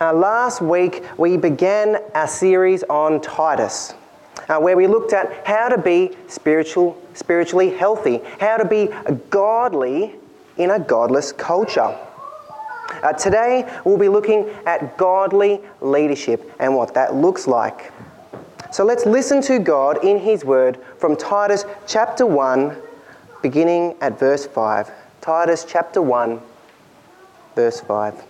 Uh, last week, we began our series on Titus, uh, where we looked at how to be spiritual, spiritually healthy, how to be godly in a godless culture. Uh, today, we'll be looking at godly leadership and what that looks like. So let's listen to God in His Word from Titus chapter 1, beginning at verse 5. Titus chapter 1, verse 5.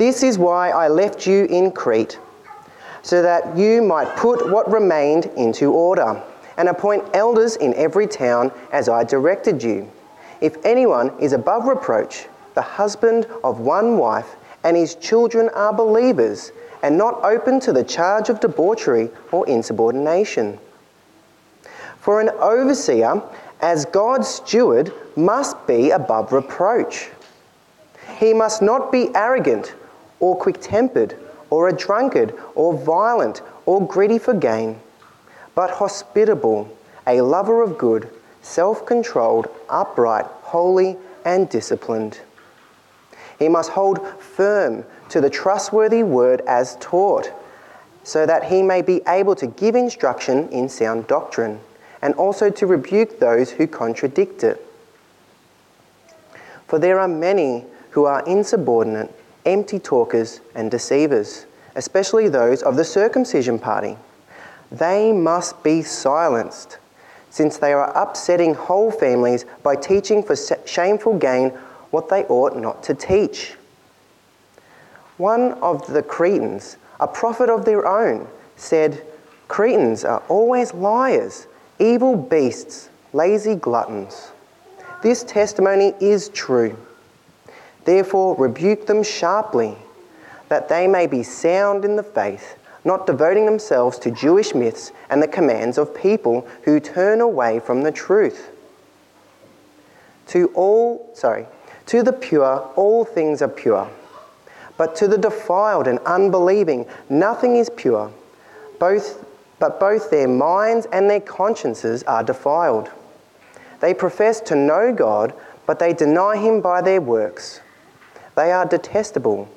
This is why I left you in Crete, so that you might put what remained into order, and appoint elders in every town as I directed you. If anyone is above reproach, the husband of one wife, and his children are believers, and not open to the charge of debauchery or insubordination. For an overseer, as God's steward, must be above reproach. He must not be arrogant or quick tempered or a drunkard or violent or greedy for gain, but hospitable, a lover of good, self controlled, upright, holy, and disciplined. He must hold firm to the trustworthy word as taught, so that he may be able to give instruction in sound doctrine, and also to rebuke those who contradict it. For there are many who are insubordinate, empty talkers, and deceivers, especially those of the circumcision party. They must be silenced, since they are upsetting whole families by teaching for shameful gain what they ought not to teach. One of the Cretans, a prophet of their own, said, Cretans are always liars, evil beasts, lazy gluttons. This testimony is true. Therefore, rebuke them sharply, that they may be sound in the faith, not devoting themselves to Jewish myths and the commands of people who turn away from the truth. To all, sorry, to the pure, all things are pure. But to the defiled and unbelieving, nothing is pure. Both, but both their minds and their consciences are defiled. They profess to know God, but they deny Him by their works. They are detestable,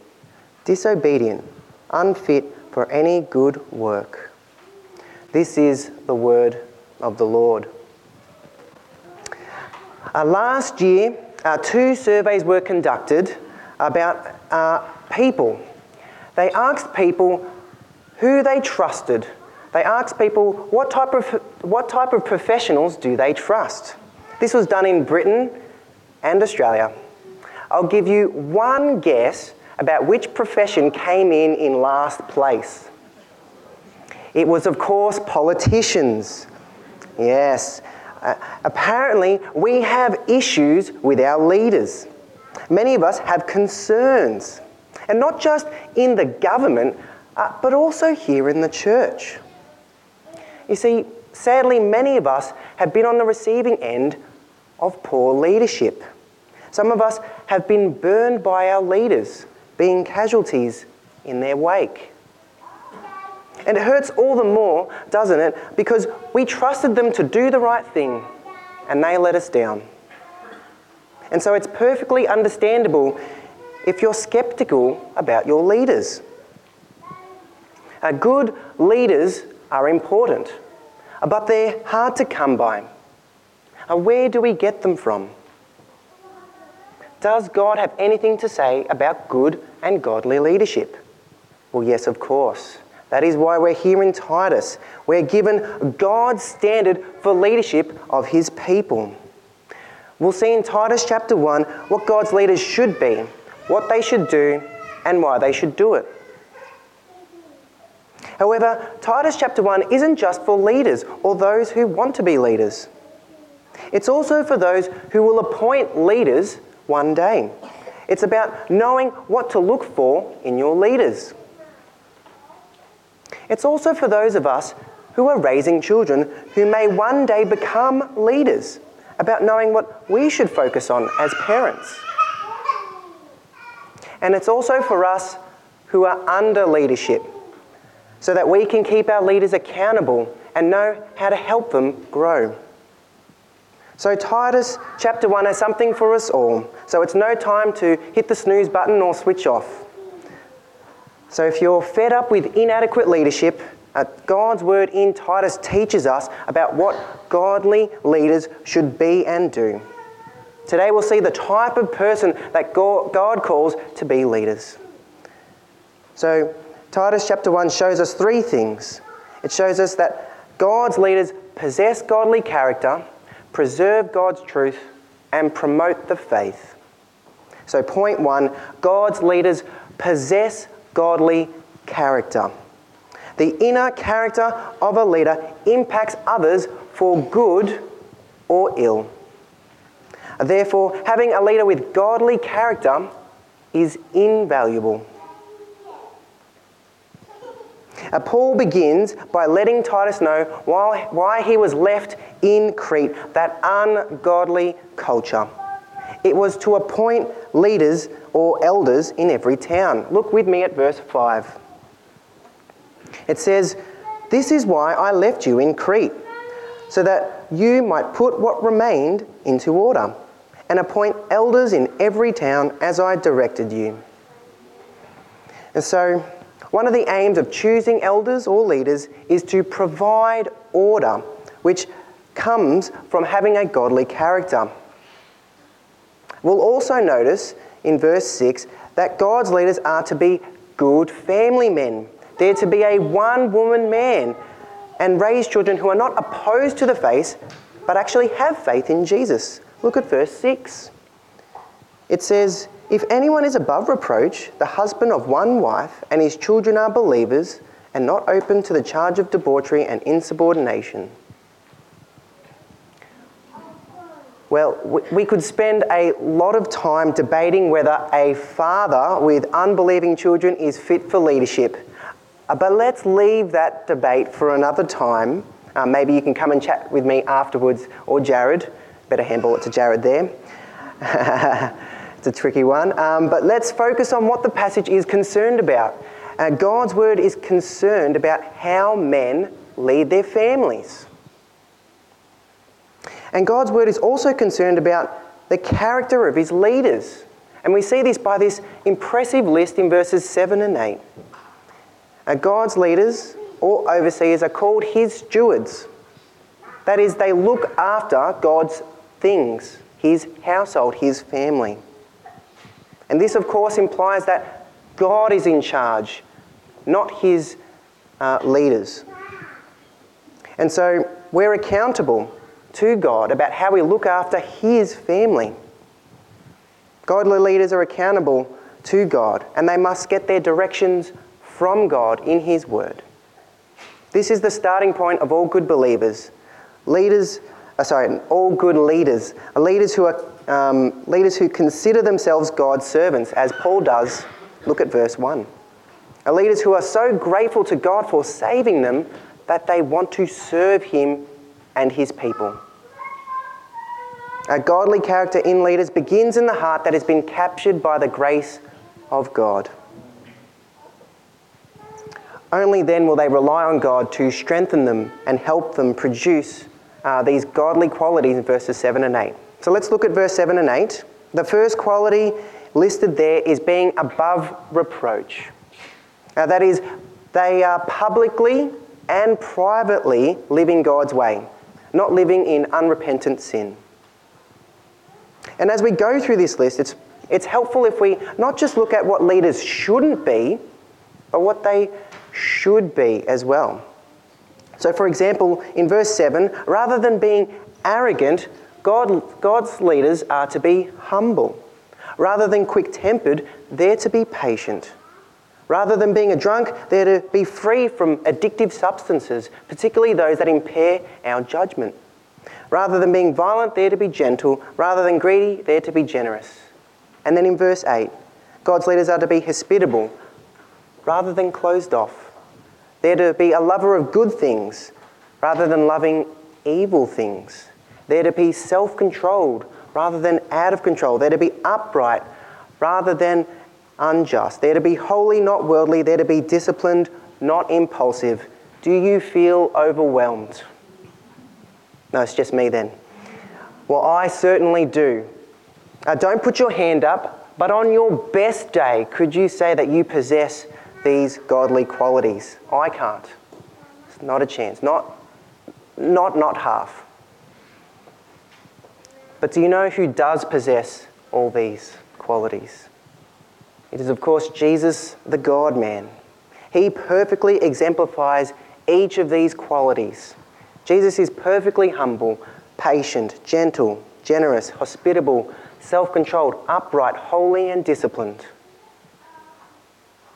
disobedient, unfit for any good work. This is the word of the Lord. Uh, last year, uh, two surveys were conducted about uh, people. They asked people who they trusted. They asked people what type, of, what type of professionals do they trust. This was done in Britain and Australia. I'll give you one guess about which profession came in in last place. It was, of course, politicians. Yes, uh, apparently, we have issues with our leaders. Many of us have concerns, and not just in the government, uh, but also here in the church. You see, sadly, many of us have been on the receiving end of poor leadership. Some of us have been burned by our leaders, being casualties in their wake. And it hurts all the more, doesn't it? Because we trusted them to do the right thing and they let us down. And so it's perfectly understandable if you're skeptical about your leaders. Uh, good leaders are important, but they're hard to come by. Uh, where do we get them from? Does God have anything to say about good and godly leadership? Well, yes, of course. That is why we're here in Titus. We're given God's standard for leadership of his people. We'll see in Titus chapter 1 what God's leaders should be, what they should do, and why they should do it. However, Titus chapter 1 isn't just for leaders or those who want to be leaders. It's also for those who will appoint leaders one day. It's about knowing what to look for in your leaders. It's also for those of us who are raising children who may one day become leaders, about knowing what we should focus on as parents. And it's also for us who are under leadership, so that we can keep our leaders accountable and know how to help them grow. So, Titus chapter 1 has something for us all. So, it's no time to hit the snooze button or switch off. So, if you're fed up with inadequate leadership, uh, God's word in Titus teaches us about what godly leaders should be and do. Today, we'll see the type of person that God calls to be leaders. So, Titus chapter 1 shows us three things. It shows us that God's leaders possess godly character, preserve God's truth, and promote the faith. So, point one God's leaders possess godly character. The inner character of a leader impacts others for good or ill. Therefore, having a leader with godly character is invaluable. Uh, Paul begins by letting Titus know why, why he was left in Crete, that ungodly culture. It was to appoint leaders or elders in every town. Look with me at verse 5. It says, This is why I left you in Crete, so that you might put what remained into order, and appoint elders in every town as I directed you. And so, one of the aims of choosing elders or leaders is to provide order, which comes from having a godly character. We'll also notice in verse 6 that God's leaders are to be good family men. They're to be a one woman man and raise children who are not opposed to the faith, but actually have faith in Jesus. Look at verse 6. It says, If anyone is above reproach, the husband of one wife, and his children are believers, and not open to the charge of debauchery and insubordination. Well, we could spend a lot of time debating whether a father with unbelieving children is fit for leadership. Uh, but let's leave that debate for another time. Uh, maybe you can come and chat with me afterwards, or Jared. Better handball it to Jared there. it's a tricky one. Um, but let's focus on what the passage is concerned about. Uh, God's word is concerned about how men lead their families. And God's word is also concerned about the character of his leaders. And we see this by this impressive list in verses 7 and 8. Uh, God's leaders or overseers are called his stewards. That is, they look after God's things, his household, his family. And this, of course, implies that God is in charge, not his uh, leaders. And so we're accountable to God about how we look after His family. Godly leaders are accountable to God and they must get their directions from God in His Word. This is the starting point of all good believers. Leaders, uh, sorry, all good leaders, leaders who are um, leaders who consider themselves God's servants, as Paul does. Look at verse 1. Are leaders who are so grateful to God for saving them that they want to serve Him and his people. A godly character in leaders begins in the heart that has been captured by the grace of God. Only then will they rely on God to strengthen them and help them produce uh, these godly qualities in verses 7 and 8. So let's look at verse 7 and 8. The first quality listed there is being above reproach. Now, that is, they are publicly and privately living God's way not living in unrepentant sin. And as we go through this list, it's, it's helpful if we not just look at what leaders shouldn't be, but what they should be as well. So, for example, in verse 7, rather than being arrogant, God, God's leaders are to be humble. Rather than quick tempered, they're to be patient. Rather than being a drunk, they're to be free from addictive substances, particularly those that impair our judgment. Rather than being violent, they're to be gentle. Rather than greedy, they're to be generous. And then in verse 8, God's leaders are to be hospitable rather than closed off. They're to be a lover of good things rather than loving evil things. They're to be self controlled rather than out of control. They're to be upright rather than unjust. They're to be holy, not worldly. They're to be disciplined, not impulsive. Do you feel overwhelmed? No, it's just me then. Well, I certainly do. Now, don't put your hand up, but on your best day, could you say that you possess these godly qualities? I can't. It's not a chance. Not, not, not half. But do you know who does possess all these qualities? It is, of course, Jesus, the God man. He perfectly exemplifies each of these qualities. Jesus is perfectly humble, patient, gentle, generous, hospitable, self controlled, upright, holy, and disciplined.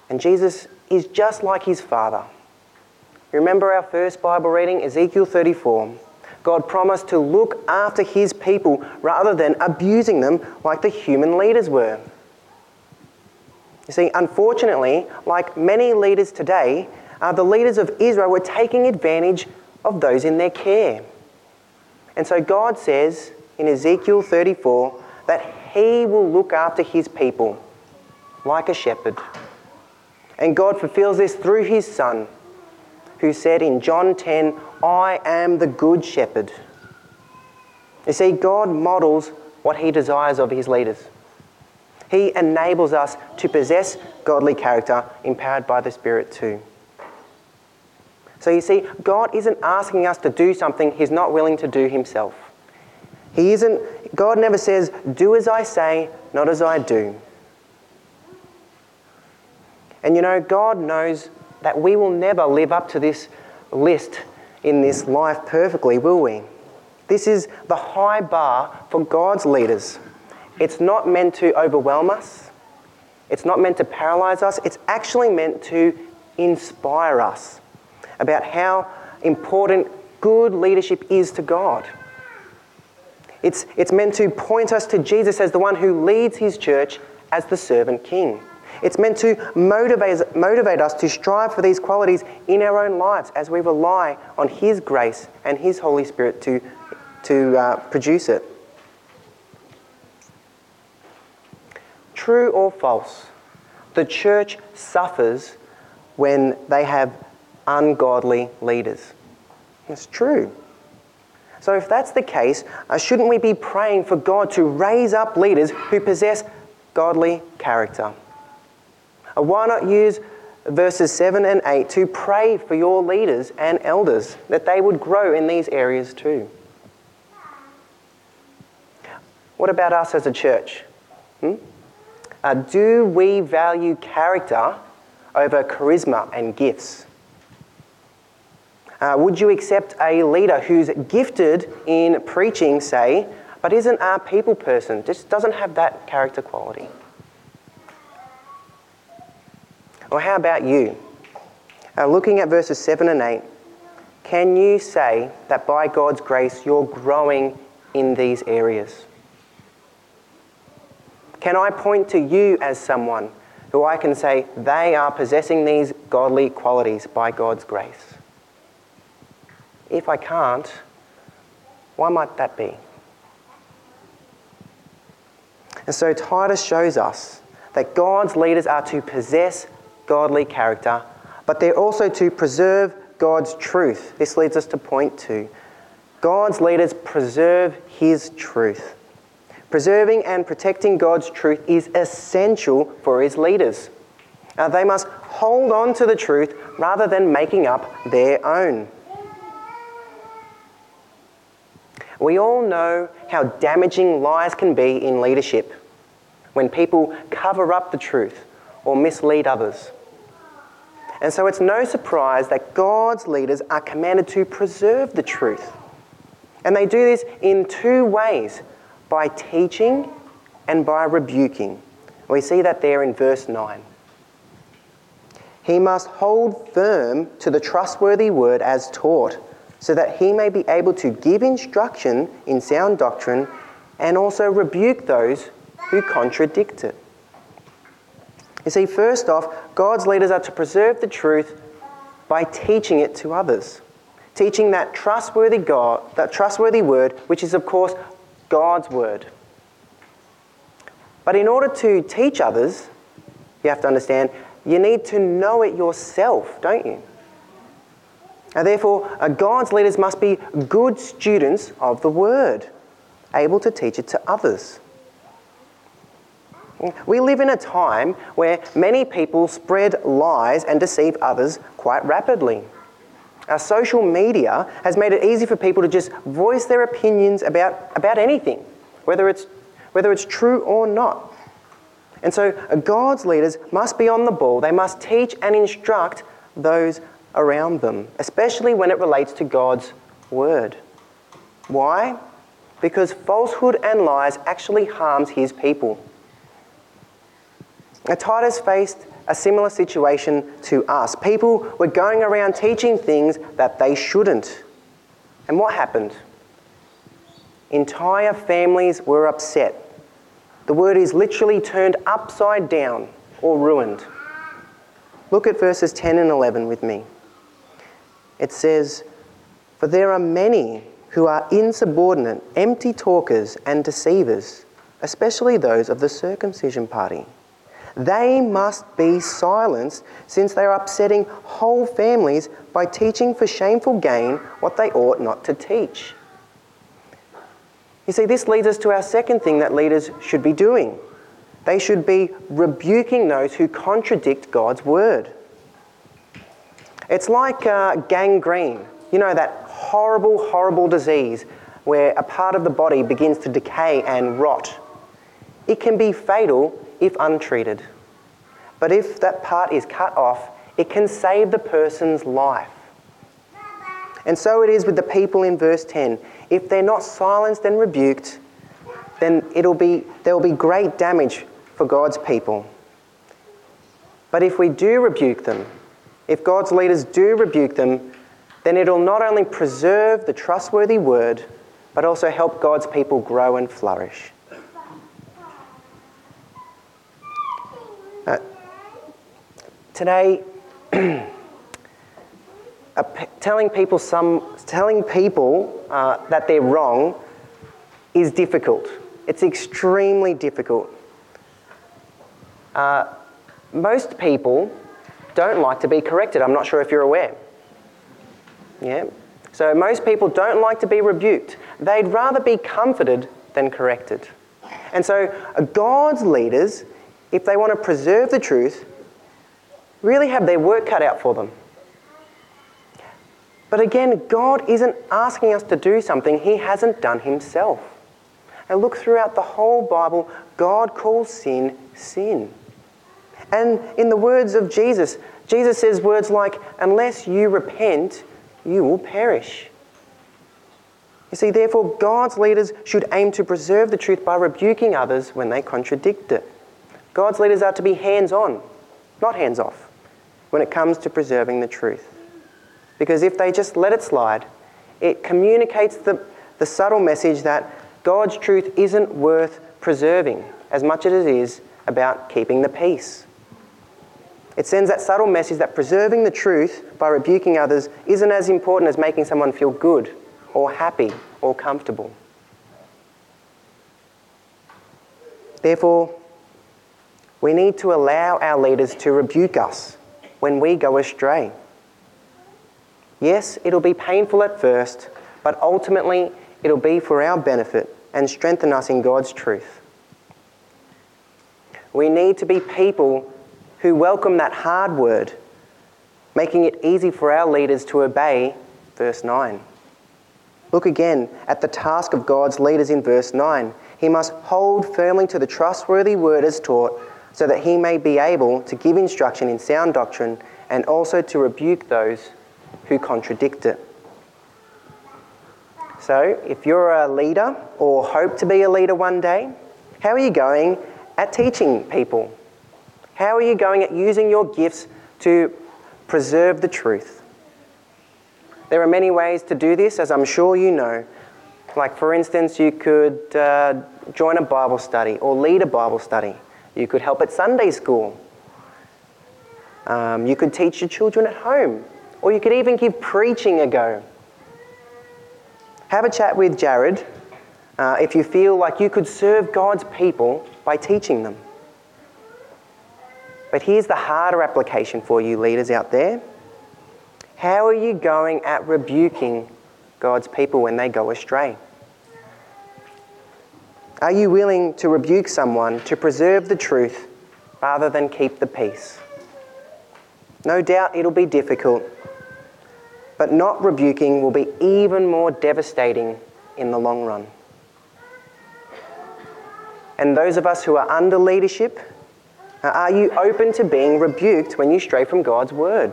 And Jesus is just like his Father. Remember our first Bible reading, Ezekiel 34. God promised to look after his people rather than abusing them like the human leaders were. You see, unfortunately, like many leaders today, uh, the leaders of Israel were taking advantage of those in their care. And so God says in Ezekiel 34 that he will look after his people like a shepherd. And God fulfills this through his Son, who said in John 10, I am the good shepherd. You see, God models what he desires of his leaders. He enables us to possess godly character empowered by the Spirit too. So you see, God isn't asking us to do something He's not willing to do Himself. He isn't, God never says, do as I say, not as I do. And you know, God knows that we will never live up to this list in this life perfectly, will we? This is the high bar for God's leaders. It's not meant to overwhelm us, it's not meant to paralyze us, it's actually meant to inspire us about how important good leadership is to God. It's, it's meant to point us to Jesus as the one who leads his church as the servant king. It's meant to motivate, motivate us to strive for these qualities in our own lives as we rely on His grace and His Holy Spirit to, to uh, produce it. True or false, the church suffers when they have ungodly leaders. It's true. So, if that's the case, uh, shouldn't we be praying for God to raise up leaders who possess godly character? Uh, why not use verses 7 and 8 to pray for your leaders and elders that they would grow in these areas too? What about us as a church? Hmm? Uh, do we value character over charisma and gifts? Uh, would you accept a leader who's gifted in preaching, say, but isn't a people person, just doesn't have that character quality? Or how about you? Uh, looking at verses 7 and 8, can you say that by God's grace you're growing in these areas? Can I point to you as someone who I can say they are possessing these godly qualities by God's grace? If I can't, why might that be? And so Titus shows us that God's leaders are to possess godly character, but they're also to preserve God's truth. This leads us to point two. God's leaders preserve His truth. Preserving and protecting God's truth is essential for His leaders. Now, they must hold on to the truth rather than making up their own. We all know how damaging lies can be in leadership when people cover up the truth or mislead others. And so it's no surprise that God's leaders are commanded to preserve the truth. And they do this in two ways by teaching and by rebuking. We see that there in verse 9. He must hold firm to the trustworthy word as taught, so that he may be able to give instruction in sound doctrine and also rebuke those who contradict it. You see, first off, God's leaders are to preserve the truth by teaching it to others. Teaching that trustworthy God, that trustworthy word, which is of course God's word. But in order to teach others, you have to understand, you need to know it yourself, don't you? And therefore, uh, God's leaders must be good students of the word, able to teach it to others. We live in a time where many people spread lies and deceive others quite rapidly. Our social media has made it easy for people to just voice their opinions about, about anything, whether it's, whether it's true or not. And so God's leaders must be on the ball. They must teach and instruct those around them, especially when it relates to God's word. Why? Because falsehood and lies actually harms his people. Titus faced a similar situation to us. People were going around teaching things that they shouldn't. And what happened? Entire families were upset. The word is literally turned upside down or ruined. Look at verses 10 and 11 with me. It says, For there are many who are insubordinate, empty talkers, and deceivers, especially those of the circumcision party they must be silenced since they are upsetting whole families by teaching for shameful gain what they ought not to teach. You see, this leads us to our second thing that leaders should be doing. They should be rebuking those who contradict God's word. It's like uh, gangrene, you know, that horrible, horrible disease where a part of the body begins to decay and rot. It can be fatal if untreated. But if that part is cut off, it can save the person's life. And so it is with the people in verse 10. If they're not silenced and rebuked, then it'll be, there will be great damage for God's people. But if we do rebuke them, if God's leaders do rebuke them, then it'll not only preserve the trustworthy word, but also help God's people grow and flourish. Today, telling people, some, telling people uh, that they're wrong is difficult. It's extremely difficult. Uh, most people don't like to be corrected. I'm not sure if you're aware. Yeah? So, most people don't like to be rebuked. They'd rather be comforted than corrected. And so, God's leaders, if they want to preserve the truth, really have their work cut out for them. But again, God isn't asking us to do something He hasn't done Himself. And look throughout the whole Bible, God calls sin sin. And in the words of Jesus, Jesus says words like, Unless you repent, you will perish. You see, therefore, God's leaders should aim to preserve the truth by rebuking others when they contradict it. God's leaders are to be hands on, not hands off when it comes to preserving the truth. Because if they just let it slide, it communicates the, the subtle message that God's truth isn't worth preserving as much as it is about keeping the peace. It sends that subtle message that preserving the truth by rebuking others isn't as important as making someone feel good or happy or comfortable. Therefore, we need to allow our leaders to rebuke us when we go astray. Yes, it'll be painful at first, but ultimately it'll be for our benefit and strengthen us in God's truth. We need to be people who welcome that hard word, making it easy for our leaders to obey. Verse 9. Look again at the task of God's leaders in verse 9. He must hold firmly to the trustworthy word as taught so that he may be able to give instruction in sound doctrine and also to rebuke those who contradict it. So, if you're a leader or hope to be a leader one day, how are you going at teaching people? How are you going at using your gifts to preserve the truth? There are many ways to do this, as I'm sure you know. Like, for instance, you could uh, join a Bible study or lead a Bible study. You could help at Sunday school. Um, you could teach your children at home. Or you could even give preaching a go. Have a chat with Jared uh, if you feel like you could serve God's people by teaching them. But here's the harder application for you leaders out there. How are you going at rebuking God's people when they go astray? Are you willing to rebuke someone to preserve the truth rather than keep the peace? No doubt it'll be difficult, but not rebuking will be even more devastating in the long run. And those of us who are under leadership, uh, are you open to being rebuked when you stray from God's word?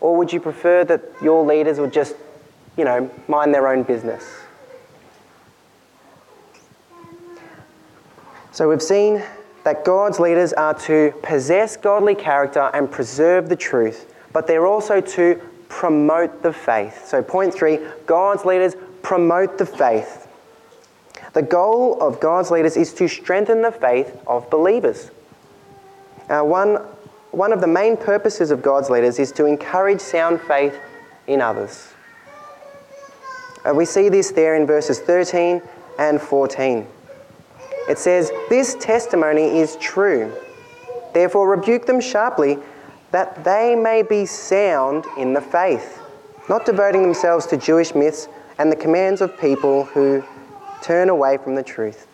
Or would you prefer that your leaders would just, you know, mind their own business? So we've seen that God's leaders are to possess godly character and preserve the truth, but they're also to promote the faith. So, point three God's leaders promote the faith. The goal of God's leaders is to strengthen the faith of believers. Uh, one, one of the main purposes of God's leaders is to encourage sound faith in others. Uh, we see this there in verses 13 and 14. It says, This testimony is true. Therefore, rebuke them sharply, that they may be sound in the faith, not devoting themselves to Jewish myths and the commands of people who turn away from the truth.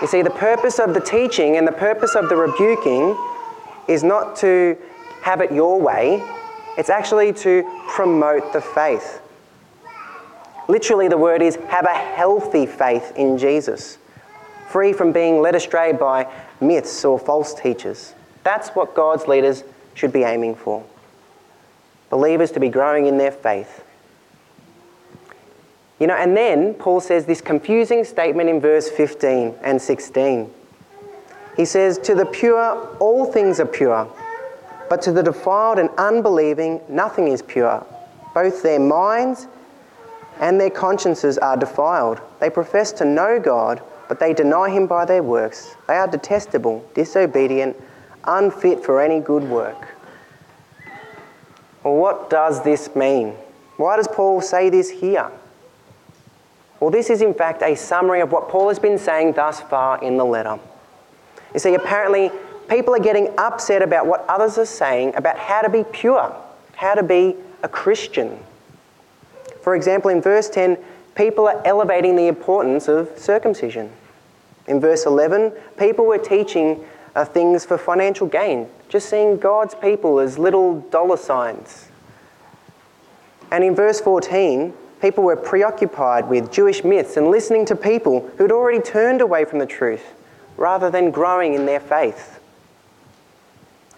You see, the purpose of the teaching and the purpose of the rebuking is not to have it your way, it's actually to promote the faith. Literally, the word is have a healthy faith in Jesus, free from being led astray by myths or false teachers. That's what God's leaders should be aiming for. Believers to be growing in their faith. You know, and then Paul says this confusing statement in verse 15 and 16. He says, To the pure, all things are pure, but to the defiled and unbelieving, nothing is pure. Both their minds and their consciences are defiled. They profess to know God, but they deny Him by their works. They are detestable, disobedient, unfit for any good work. Well, what does this mean? Why does Paul say this here? Well, this is in fact a summary of what Paul has been saying thus far in the letter. You see, apparently, people are getting upset about what others are saying about how to be pure, how to be a Christian. For example, in verse 10, people are elevating the importance of circumcision. In verse 11, people were teaching uh, things for financial gain, just seeing God's people as little dollar signs. And in verse 14, People were preoccupied with Jewish myths and listening to people who'd already turned away from the truth rather than growing in their faith.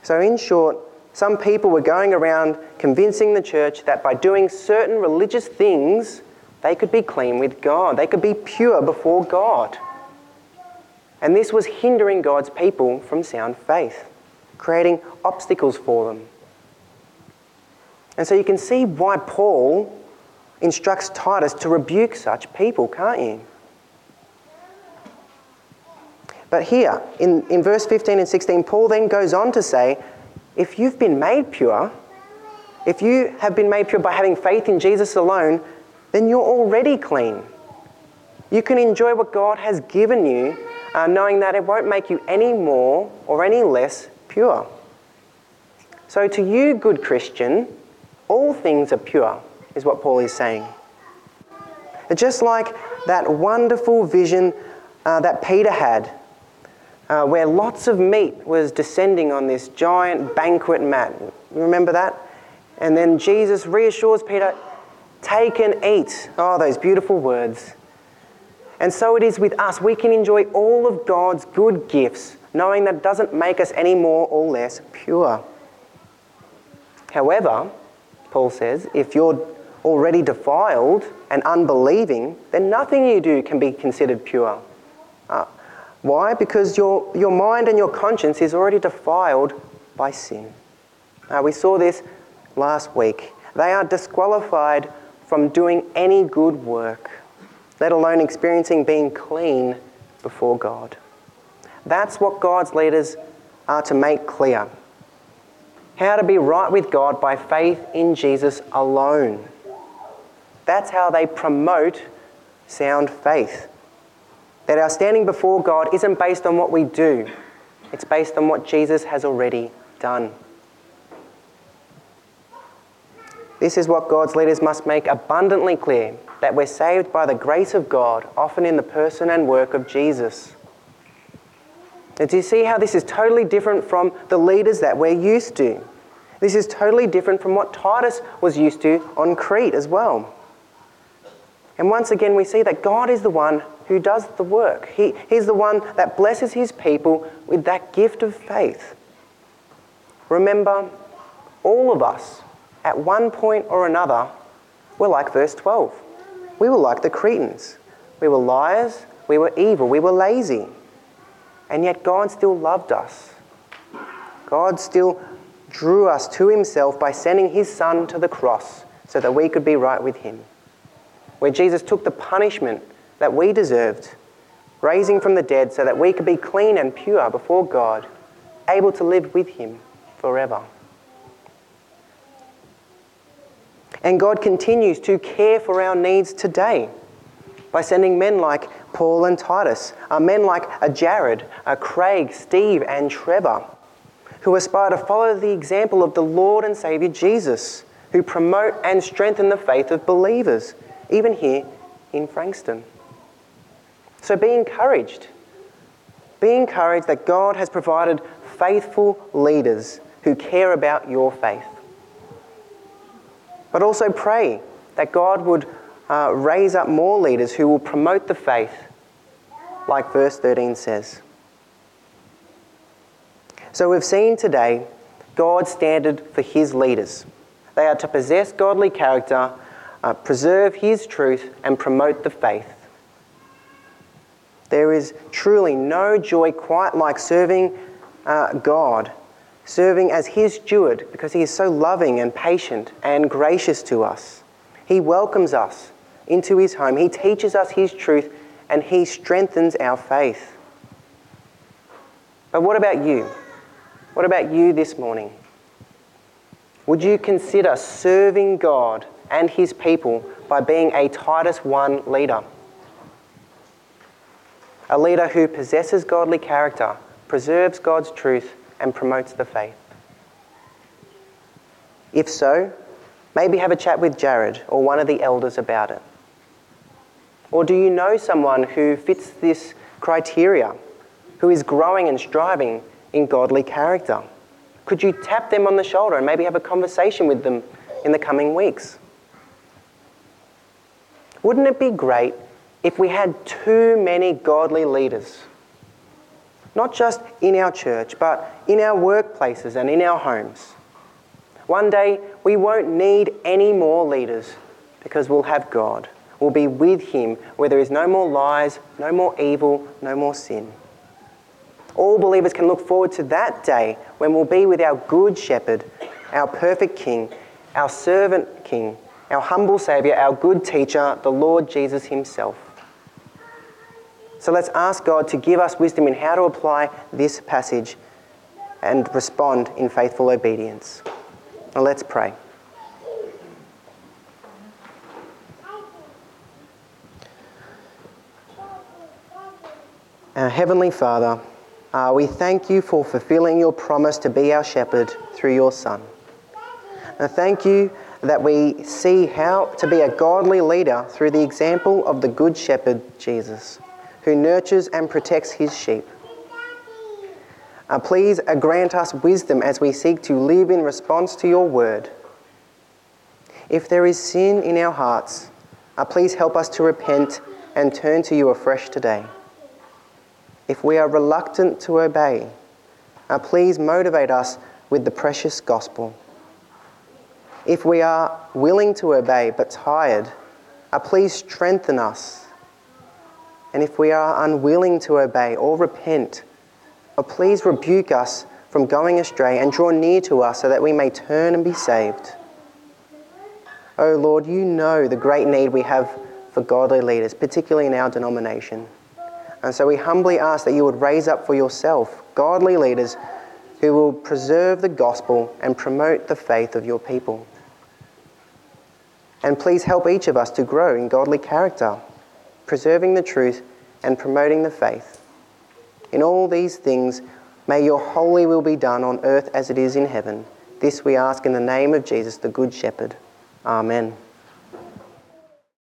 So, in short, some people were going around convincing the church that by doing certain religious things, they could be clean with God, they could be pure before God. And this was hindering God's people from sound faith, creating obstacles for them. And so you can see why Paul instructs Titus to rebuke such people, can't you? But here, in, in verse 15 and 16, Paul then goes on to say if you've been made pure, if you have been made pure by having faith in Jesus alone, then you're already clean. You can enjoy what God has given you, uh, knowing that it won't make you any more or any less pure. So, to you, good Christian, all things are pure is what Paul is saying. It's Just like that wonderful vision uh, that Peter had, uh, where lots of meat was descending on this giant banquet mat. Remember that? And then Jesus reassures Peter, Take and eat. Oh, those beautiful words. And so it is with us. We can enjoy all of God's good gifts, knowing that it doesn't make us any more or less pure. However, Paul says, if you're already defiled and unbelieving, then nothing you do can be considered pure. Uh, why? Because your, your mind and your conscience is already defiled by sin. Uh, we saw this last week. They are disqualified from doing any good work, let alone experiencing being clean before God. That's what God's leaders are to make clear. How to be right with God by faith in Jesus alone. That's how they promote sound faith. That our standing before God isn't based on what we do, it's based on what Jesus has already done. This is what God's leaders must make abundantly clear that we're saved by the grace of God, often in the person and work of Jesus. And do you see how this is totally different from the leaders that we're used to? This is totally different from what Titus was used to on Crete as well. And once again, we see that God is the one who does the work. He, he's the one that blesses his people with that gift of faith. Remember, all of us, at one point or another, we were like verse 12. We were like the Cretans. We were liars, we were evil, we were lazy. And yet God still loved us. God still drew us to himself by sending his son to the cross so that we could be right with him. Where Jesus took the punishment that we deserved, raising from the dead so that we could be clean and pure before God, able to live with him forever. And God continues to care for our needs today by sending men like Paul and Titus, uh, men like a Jared, a Craig, Steve, and Trevor, who aspire to follow the example of the Lord and Saviour Jesus, who promote and strengthen the faith of believers, even here in Frankston. So be encouraged. Be encouraged that God has provided faithful leaders who care about your faith. But also pray that God would uh, raise up more leaders who will promote the faith, like verse 13 says. So we've seen today God's standard for his leaders. They are to possess godly character, uh, preserve his truth, and promote the faith. There is truly no joy quite like serving uh, God, serving as his steward, because he is so loving and patient and gracious to us. He welcomes us into his home. He teaches us his truth and he strengthens our faith. But what about you? What about you this morning? Would you consider serving God and his people by being a Titus 1 leader? A leader who possesses godly character, preserves God's truth, and promotes the faith. If so, maybe have a chat with Jared or one of the elders about it. Or do you know someone who fits this criteria, who is growing and striving in godly character? Could you tap them on the shoulder and maybe have a conversation with them in the coming weeks? Wouldn't it be great if we had too many godly leaders? Not just in our church, but in our workplaces and in our homes. One day, we won't need any more leaders because we'll have God We'll be with him where there is no more lies, no more evil, no more sin. All believers can look forward to that day when we'll be with our good shepherd, our perfect king, our servant king, our humble Saviour, our good teacher, the Lord Jesus himself. So let's ask God to give us wisdom in how to apply this passage and respond in faithful obedience. Now let's pray. Our Heavenly Father, uh, we thank you for fulfilling your promise to be our shepherd through your Son. And thank you that we see how to be a godly leader through the example of the Good Shepherd, Jesus, who nurtures and protects his sheep. Uh, please uh, grant us wisdom as we seek to live in response to your word. If there is sin in our hearts, uh, please help us to repent and turn to you afresh today if we are reluctant to obey, uh, please motivate us with the precious gospel. If we are willing to obey but tired, uh, please strengthen us. And if we are unwilling to obey or repent, uh, please rebuke us from going astray and draw near to us so that we may turn and be saved. Oh Lord, you know the great need we have for godly leaders, particularly in our denomination. And so we humbly ask that you would raise up for yourself godly leaders who will preserve the gospel and promote the faith of your people. And please help each of us to grow in godly character, preserving the truth and promoting the faith. In all these things, may your holy will be done on earth as it is in heaven. This we ask in the name of Jesus, the Good Shepherd. Amen.